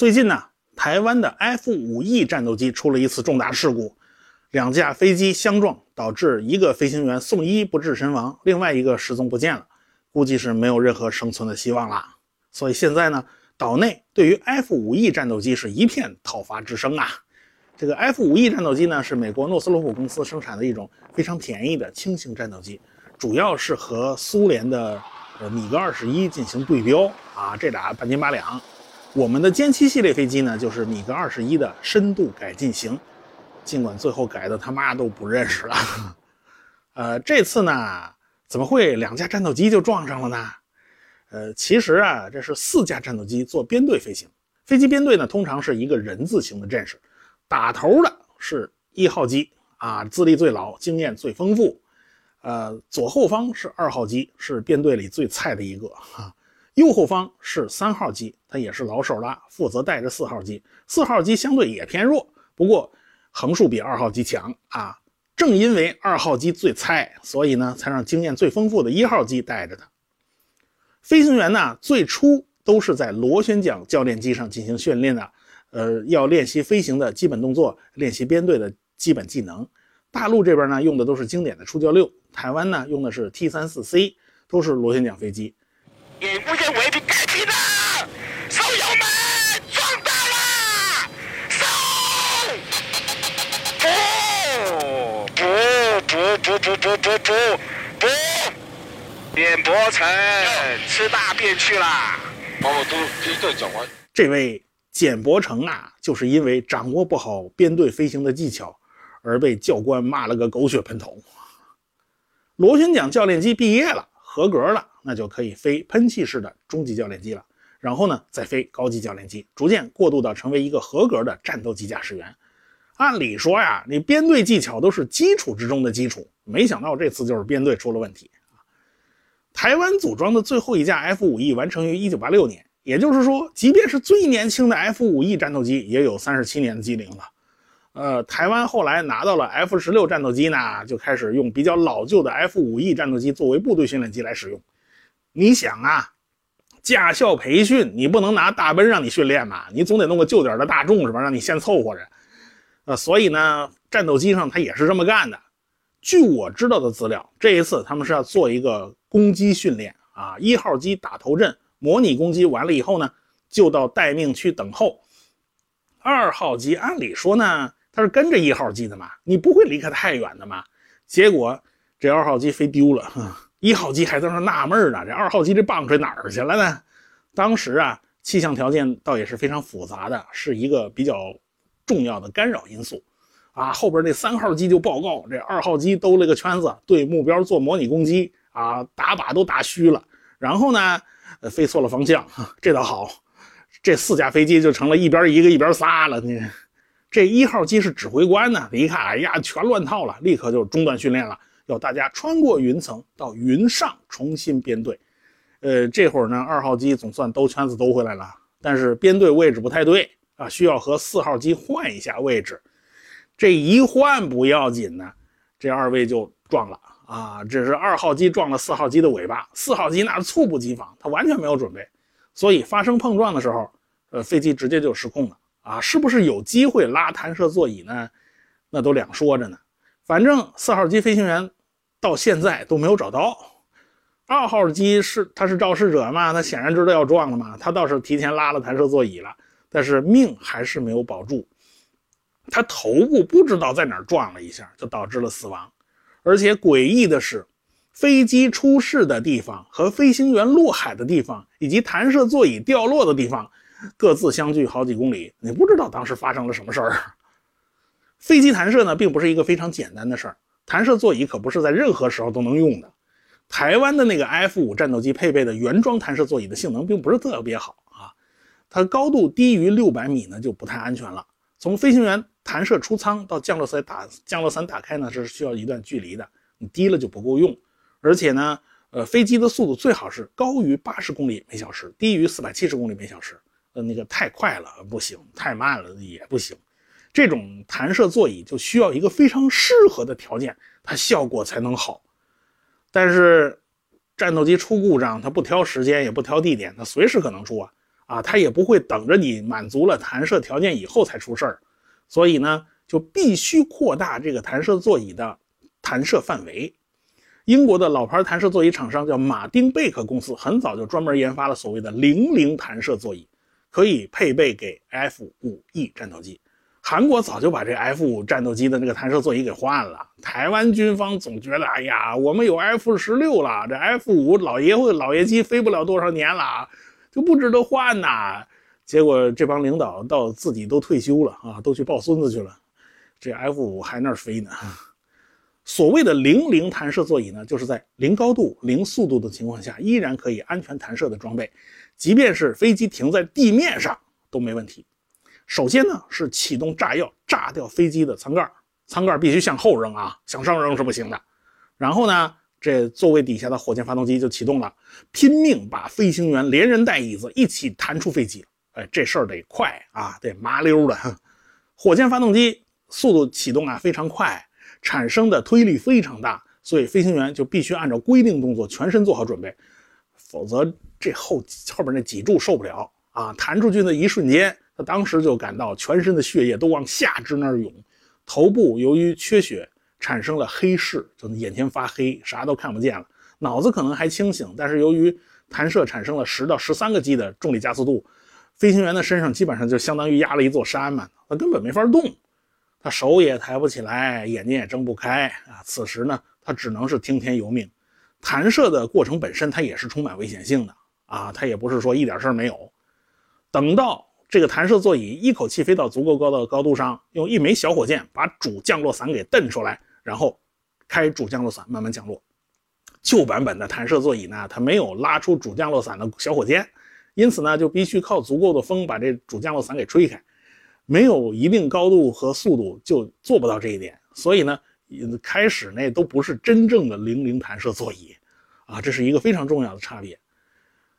最近呢，台湾的 F 五 E 战斗机出了一次重大事故，两架飞机相撞，导致一个飞行员送医不治身亡，另外一个失踪不见了，估计是没有任何生存的希望了。所以现在呢，岛内对于 F 五 E 战斗机是一片讨伐之声啊。这个 F 五 E 战斗机呢，是美国诺斯罗普公司生产的一种非常便宜的轻型战斗机，主要是和苏联的呃米格二十一进行对标啊，这俩半斤八两。我们的歼七系列飞机呢，就是米格二十一的深度改进型，尽管最后改的他妈都不认识了。呃，这次呢，怎么会两架战斗机就撞上了呢？呃，其实啊，这是四架战斗机做编队飞行。飞机编队呢，通常是一个人字形的阵势，打头的是一号机啊，资历最老，经验最丰富。呃，左后方是二号机，是编队里最菜的一个哈。右后方是三号机，它也是老手了，负责带着四号机。四号机相对也偏弱，不过横竖比二号机强啊。正因为二号机最菜，所以呢，才让经验最丰富的一号机带着它。飞行员呢，最初都是在螺旋桨教练机上进行训练的，呃，要练习飞行的基本动作，练习编队的基本技能。大陆这边呢，用的都是经典的初教六，台湾呢，用的是 T 三四 C，都是螺旋桨飞机。也不见为凭，改皮了！手油门，撞到了！收！不不不不不不不不！扁柏成吃大便去了！把我都一个讲完。这位简伯成啊，就是因为掌握不好编队飞行的技巧，而被教官骂了个狗血喷头。螺旋桨教练机毕业了，合格了。那就可以飞喷气式的中级教练机了，然后呢，再飞高级教练机，逐渐过渡到成为一个合格的战斗机驾驶员。按理说呀，你编队技巧都是基础之中的基础，没想到这次就是编队出了问题！台湾组装的最后一架 F 五 E 完成于1986年，也就是说，即便是最年轻的 F 五 E 战斗机，也有37年的机龄了。呃，台湾后来拿到了 F 十六战斗机呢，就开始用比较老旧的 F 五 E 战斗机作为部队训练机来使用。你想啊，驾校培训你不能拿大奔让你训练嘛，你总得弄个旧点的大众是吧？让你先凑合着。呃，所以呢，战斗机上他也是这么干的。据我知道的资料，这一次他们是要做一个攻击训练啊，一号机打头阵，模拟攻击完了以后呢，就到待命区等候。二号机按理说呢，它是跟着一号机的嘛，你不会离开太远的嘛。结果这二号机飞丢了。一号机还在那纳闷呢，这二号机这棒槌哪儿去了呢？当时啊，气象条件倒也是非常复杂的，是一个比较重要的干扰因素。啊，后边那三号机就报告，这二号机兜了个圈子，对目标做模拟攻击，啊，打靶都打虚了。然后呢，飞错了方向，这倒好，这四架飞机就成了一边一个一边仨了。你这一号机是指挥官呢，一看，哎呀，全乱套了，立刻就中断训练了。要大家穿过云层到云上重新编队，呃，这会儿呢，二号机总算兜圈子兜回来了，但是编队位置不太对啊，需要和四号机换一下位置。这一换不要紧呢，这二位就撞了啊！这是二号机撞了四号机的尾巴，四号机那是猝不及防，他完全没有准备，所以发生碰撞的时候，呃，飞机直接就失控了啊！是不是有机会拉弹射座椅呢？那都两说着呢。反正四号机飞行员。到现在都没有找到二号机是他是肇事者嘛？他显然知道要撞了嘛？他倒是提前拉了弹射座椅了，但是命还是没有保住。他头部不知道在哪儿撞了一下，就导致了死亡。而且诡异的是，飞机出事的地方和飞行员落海的地方，以及弹射座椅掉落的地方，各自相距好几公里。你不知道当时发生了什么事儿。飞机弹射呢，并不是一个非常简单的事儿。弹射座椅可不是在任何时候都能用的。台湾的那个 F 五战斗机配备的原装弹射座椅的性能并不是特别好啊，它高度低于六百米呢就不太安全了。从飞行员弹射出舱到降落伞打降落伞打开呢是需要一段距离的，你低了就不够用。而且呢，呃，飞机的速度最好是高于八十公里每小时，低于四百七十公里每小时。呃，那个太快了不行，太慢了也不行。这种弹射座椅就需要一个非常适合的条件，它效果才能好。但是战斗机出故障，它不挑时间也不挑地点，它随时可能出啊！啊，它也不会等着你满足了弹射条件以后才出事儿，所以呢，就必须扩大这个弹射座椅的弹射范围。英国的老牌弹射座椅厂商叫马丁贝克公司，很早就专门研发了所谓的零零弹射座椅，可以配备给 F-5E 战斗机。韩国早就把这 F 五战斗机的那个弹射座椅给换了。台湾军方总觉得，哎呀，我们有 F 十六了，这 F 五老爷会老爷机飞不了多少年了，就不值得换呐。结果这帮领导到自己都退休了啊，都去抱孙子去了，这 F 五还那儿飞呢。所谓的零零弹射座椅呢，就是在零高度、零速度的情况下，依然可以安全弹射的装备，即便是飞机停在地面上都没问题。首先呢，是启动炸药炸掉飞机的舱盖，舱盖必须向后扔啊，向上扔是不行的。然后呢，这座位底下的火箭发动机就启动了，拼命把飞行员连人带椅子一起弹出飞机。哎，这事儿得快啊，得麻溜的。火箭发动机速度启动啊非常快。产生的推力非常大，所以飞行员就必须按照规定动作全身做好准备，否则这后后边那脊柱受不了啊！弹出去的一瞬间，他当时就感到全身的血液都往下肢那儿涌，头部由于缺血产生了黑视，就眼前发黑，啥都看不见了。脑子可能还清醒，但是由于弹射产生了十到十三个 G 的重力加速度，飞行员的身上基本上就相当于压了一座山嘛，他根本没法动。他手也抬不起来，眼睛也睁不开啊！此时呢，他只能是听天由命。弹射的过程本身，它也是充满危险性的啊！它也不是说一点事儿没有。等到这个弹射座椅一口气飞到足够高的高度上，用一枚小火箭把主降落伞给蹬出来，然后开主降落伞慢慢降落。旧版本的弹射座椅呢，它没有拉出主降落伞的小火箭，因此呢，就必须靠足够的风把这主降落伞给吹开。没有一定高度和速度就做不到这一点，所以呢，开始那都不是真正的零零弹射座椅，啊，这是一个非常重要的差别。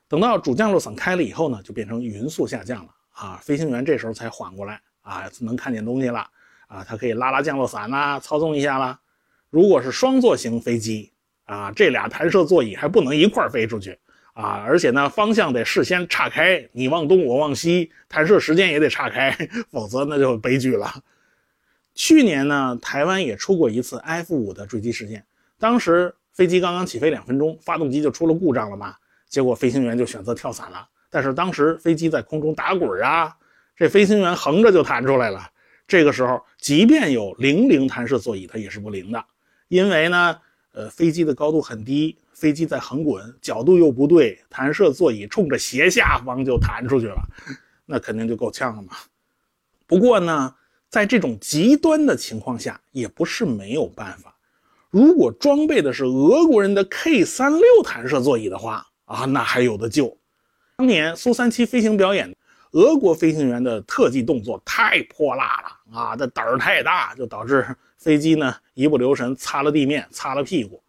等到主降落伞开了以后呢，就变成匀速下降了，啊，飞行员这时候才缓过来，啊，能看见东西了，啊，他可以拉拉降落伞啦，操纵一下啦。如果是双座型飞机，啊，这俩弹射座椅还不能一块飞出去。啊，而且呢，方向得事先岔开，你往东，我往西，弹射时间也得岔开，否则那就悲剧了。去年呢，台湾也出过一次 F 五的坠机事件，当时飞机刚刚起飞两分钟，发动机就出了故障了嘛，结果飞行员就选择跳伞了。但是当时飞机在空中打滚啊，这飞行员横着就弹出来了。这个时候，即便有零零弹射座椅，它也是不灵的，因为呢，呃，飞机的高度很低。飞机在横滚，角度又不对，弹射座椅冲着斜下方就弹出去了，那肯定就够呛了嘛。不过呢，在这种极端的情况下，也不是没有办法。如果装备的是俄国人的 K 三六弹射座椅的话啊，那还有的救。当年苏三七飞行表演，俄国飞行员的特技动作太泼辣了啊，这胆儿太大，就导致飞机呢一不留神擦了地面，擦了屁股。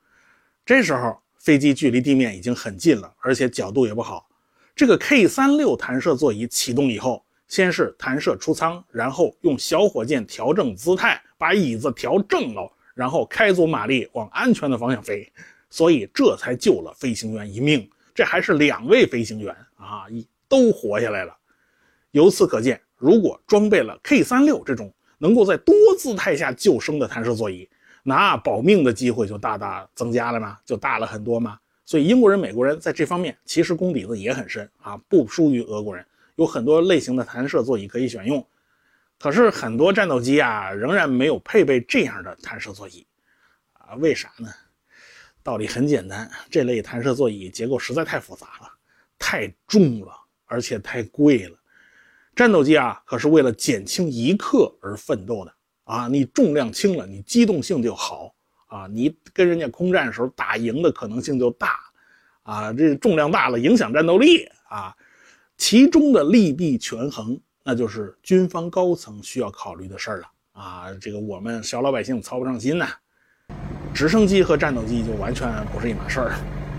这时候。飞机距离地面已经很近了，而且角度也不好。这个 K 三六弹射座椅启动以后，先是弹射出舱，然后用小火箭调整姿态，把椅子调正了，然后开足马力往安全的方向飞，所以这才救了飞行员一命。这还是两位飞行员啊，一都活下来了。由此可见，如果装备了 K 三六这种能够在多姿态下救生的弹射座椅，那保命的机会就大大增加了嘛，就大了很多嘛。所以英国人、美国人在这方面其实功底子也很深啊，不输于俄国人。有很多类型的弹射座椅可以选用，可是很多战斗机啊仍然没有配备这样的弹射座椅啊？为啥呢？道理很简单，这类弹射座椅结构实在太复杂了，太重了，而且太贵了。战斗机啊可是为了减轻一克而奋斗的。啊，你重量轻了，你机动性就好啊，你跟人家空战的时候打赢的可能性就大啊。这重量大了，影响战斗力啊。其中的利弊权衡，那就是军方高层需要考虑的事儿了啊。这个我们小老百姓操不上心呐。直升机和战斗机就完全不是一码事儿，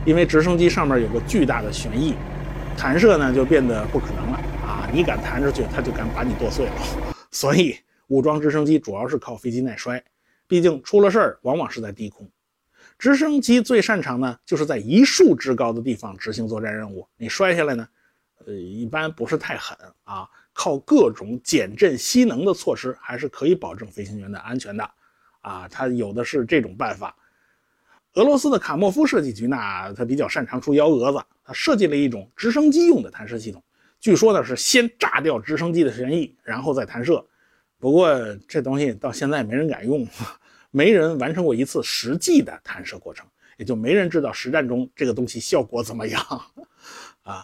因为直升机上面有个巨大的旋翼，弹射呢就变得不可能了啊。你敢弹出去，它就敢把你剁碎了，所以。武装直升机主要是靠飞机耐摔，毕竟出了事儿往往是在低空。直升机最擅长呢，就是在一树之高的地方执行作战任务。你摔下来呢，呃，一般不是太狠啊，靠各种减震吸能的措施，还是可以保证飞行员的安全的啊。他有的是这种办法。俄罗斯的卡莫夫设计局呢，他比较擅长出幺蛾子，他设计了一种直升机用的弹射系统，据说呢是先炸掉直升机的旋翼，然后再弹射。不过这东西到现在没人敢用，没人完成过一次实际的弹射过程，也就没人知道实战中这个东西效果怎么样啊。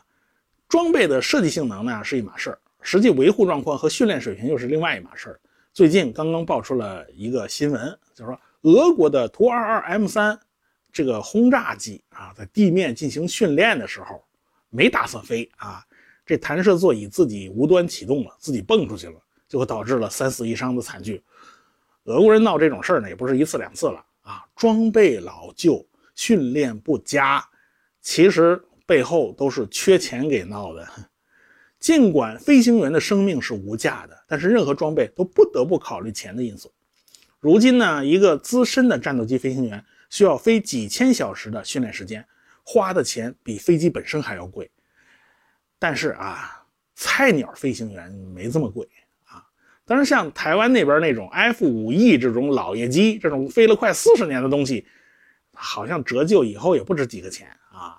装备的设计性能呢是一码事儿，实际维护状况和训练水平又是另外一码事儿。最近刚刚爆出了一个新闻，就是说俄国的图二二 M 三。这个轰炸机啊，在地面进行训练的时候，没打算飞啊，这弹射座椅自己无端启动了，自己蹦出去了，就会导致了三死一伤的惨剧。俄国人闹这种事儿呢，也不是一次两次了啊，装备老旧，训练不佳，其实背后都是缺钱给闹的。尽管飞行员的生命是无价的，但是任何装备都不得不考虑钱的因素。如今呢，一个资深的战斗机飞行员。需要飞几千小时的训练时间，花的钱比飞机本身还要贵。但是啊，菜鸟飞行员没这么贵啊。当然，像台湾那边那种 F 五 E 这种老爷机，这种飞了快四十年的东西，好像折旧以后也不值几个钱啊。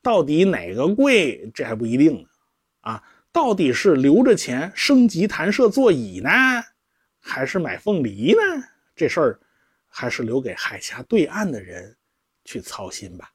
到底哪个贵，这还不一定呢。啊，到底是留着钱升级弹射座椅呢，还是买凤梨呢？这事儿。还是留给海峡对岸的人去操心吧。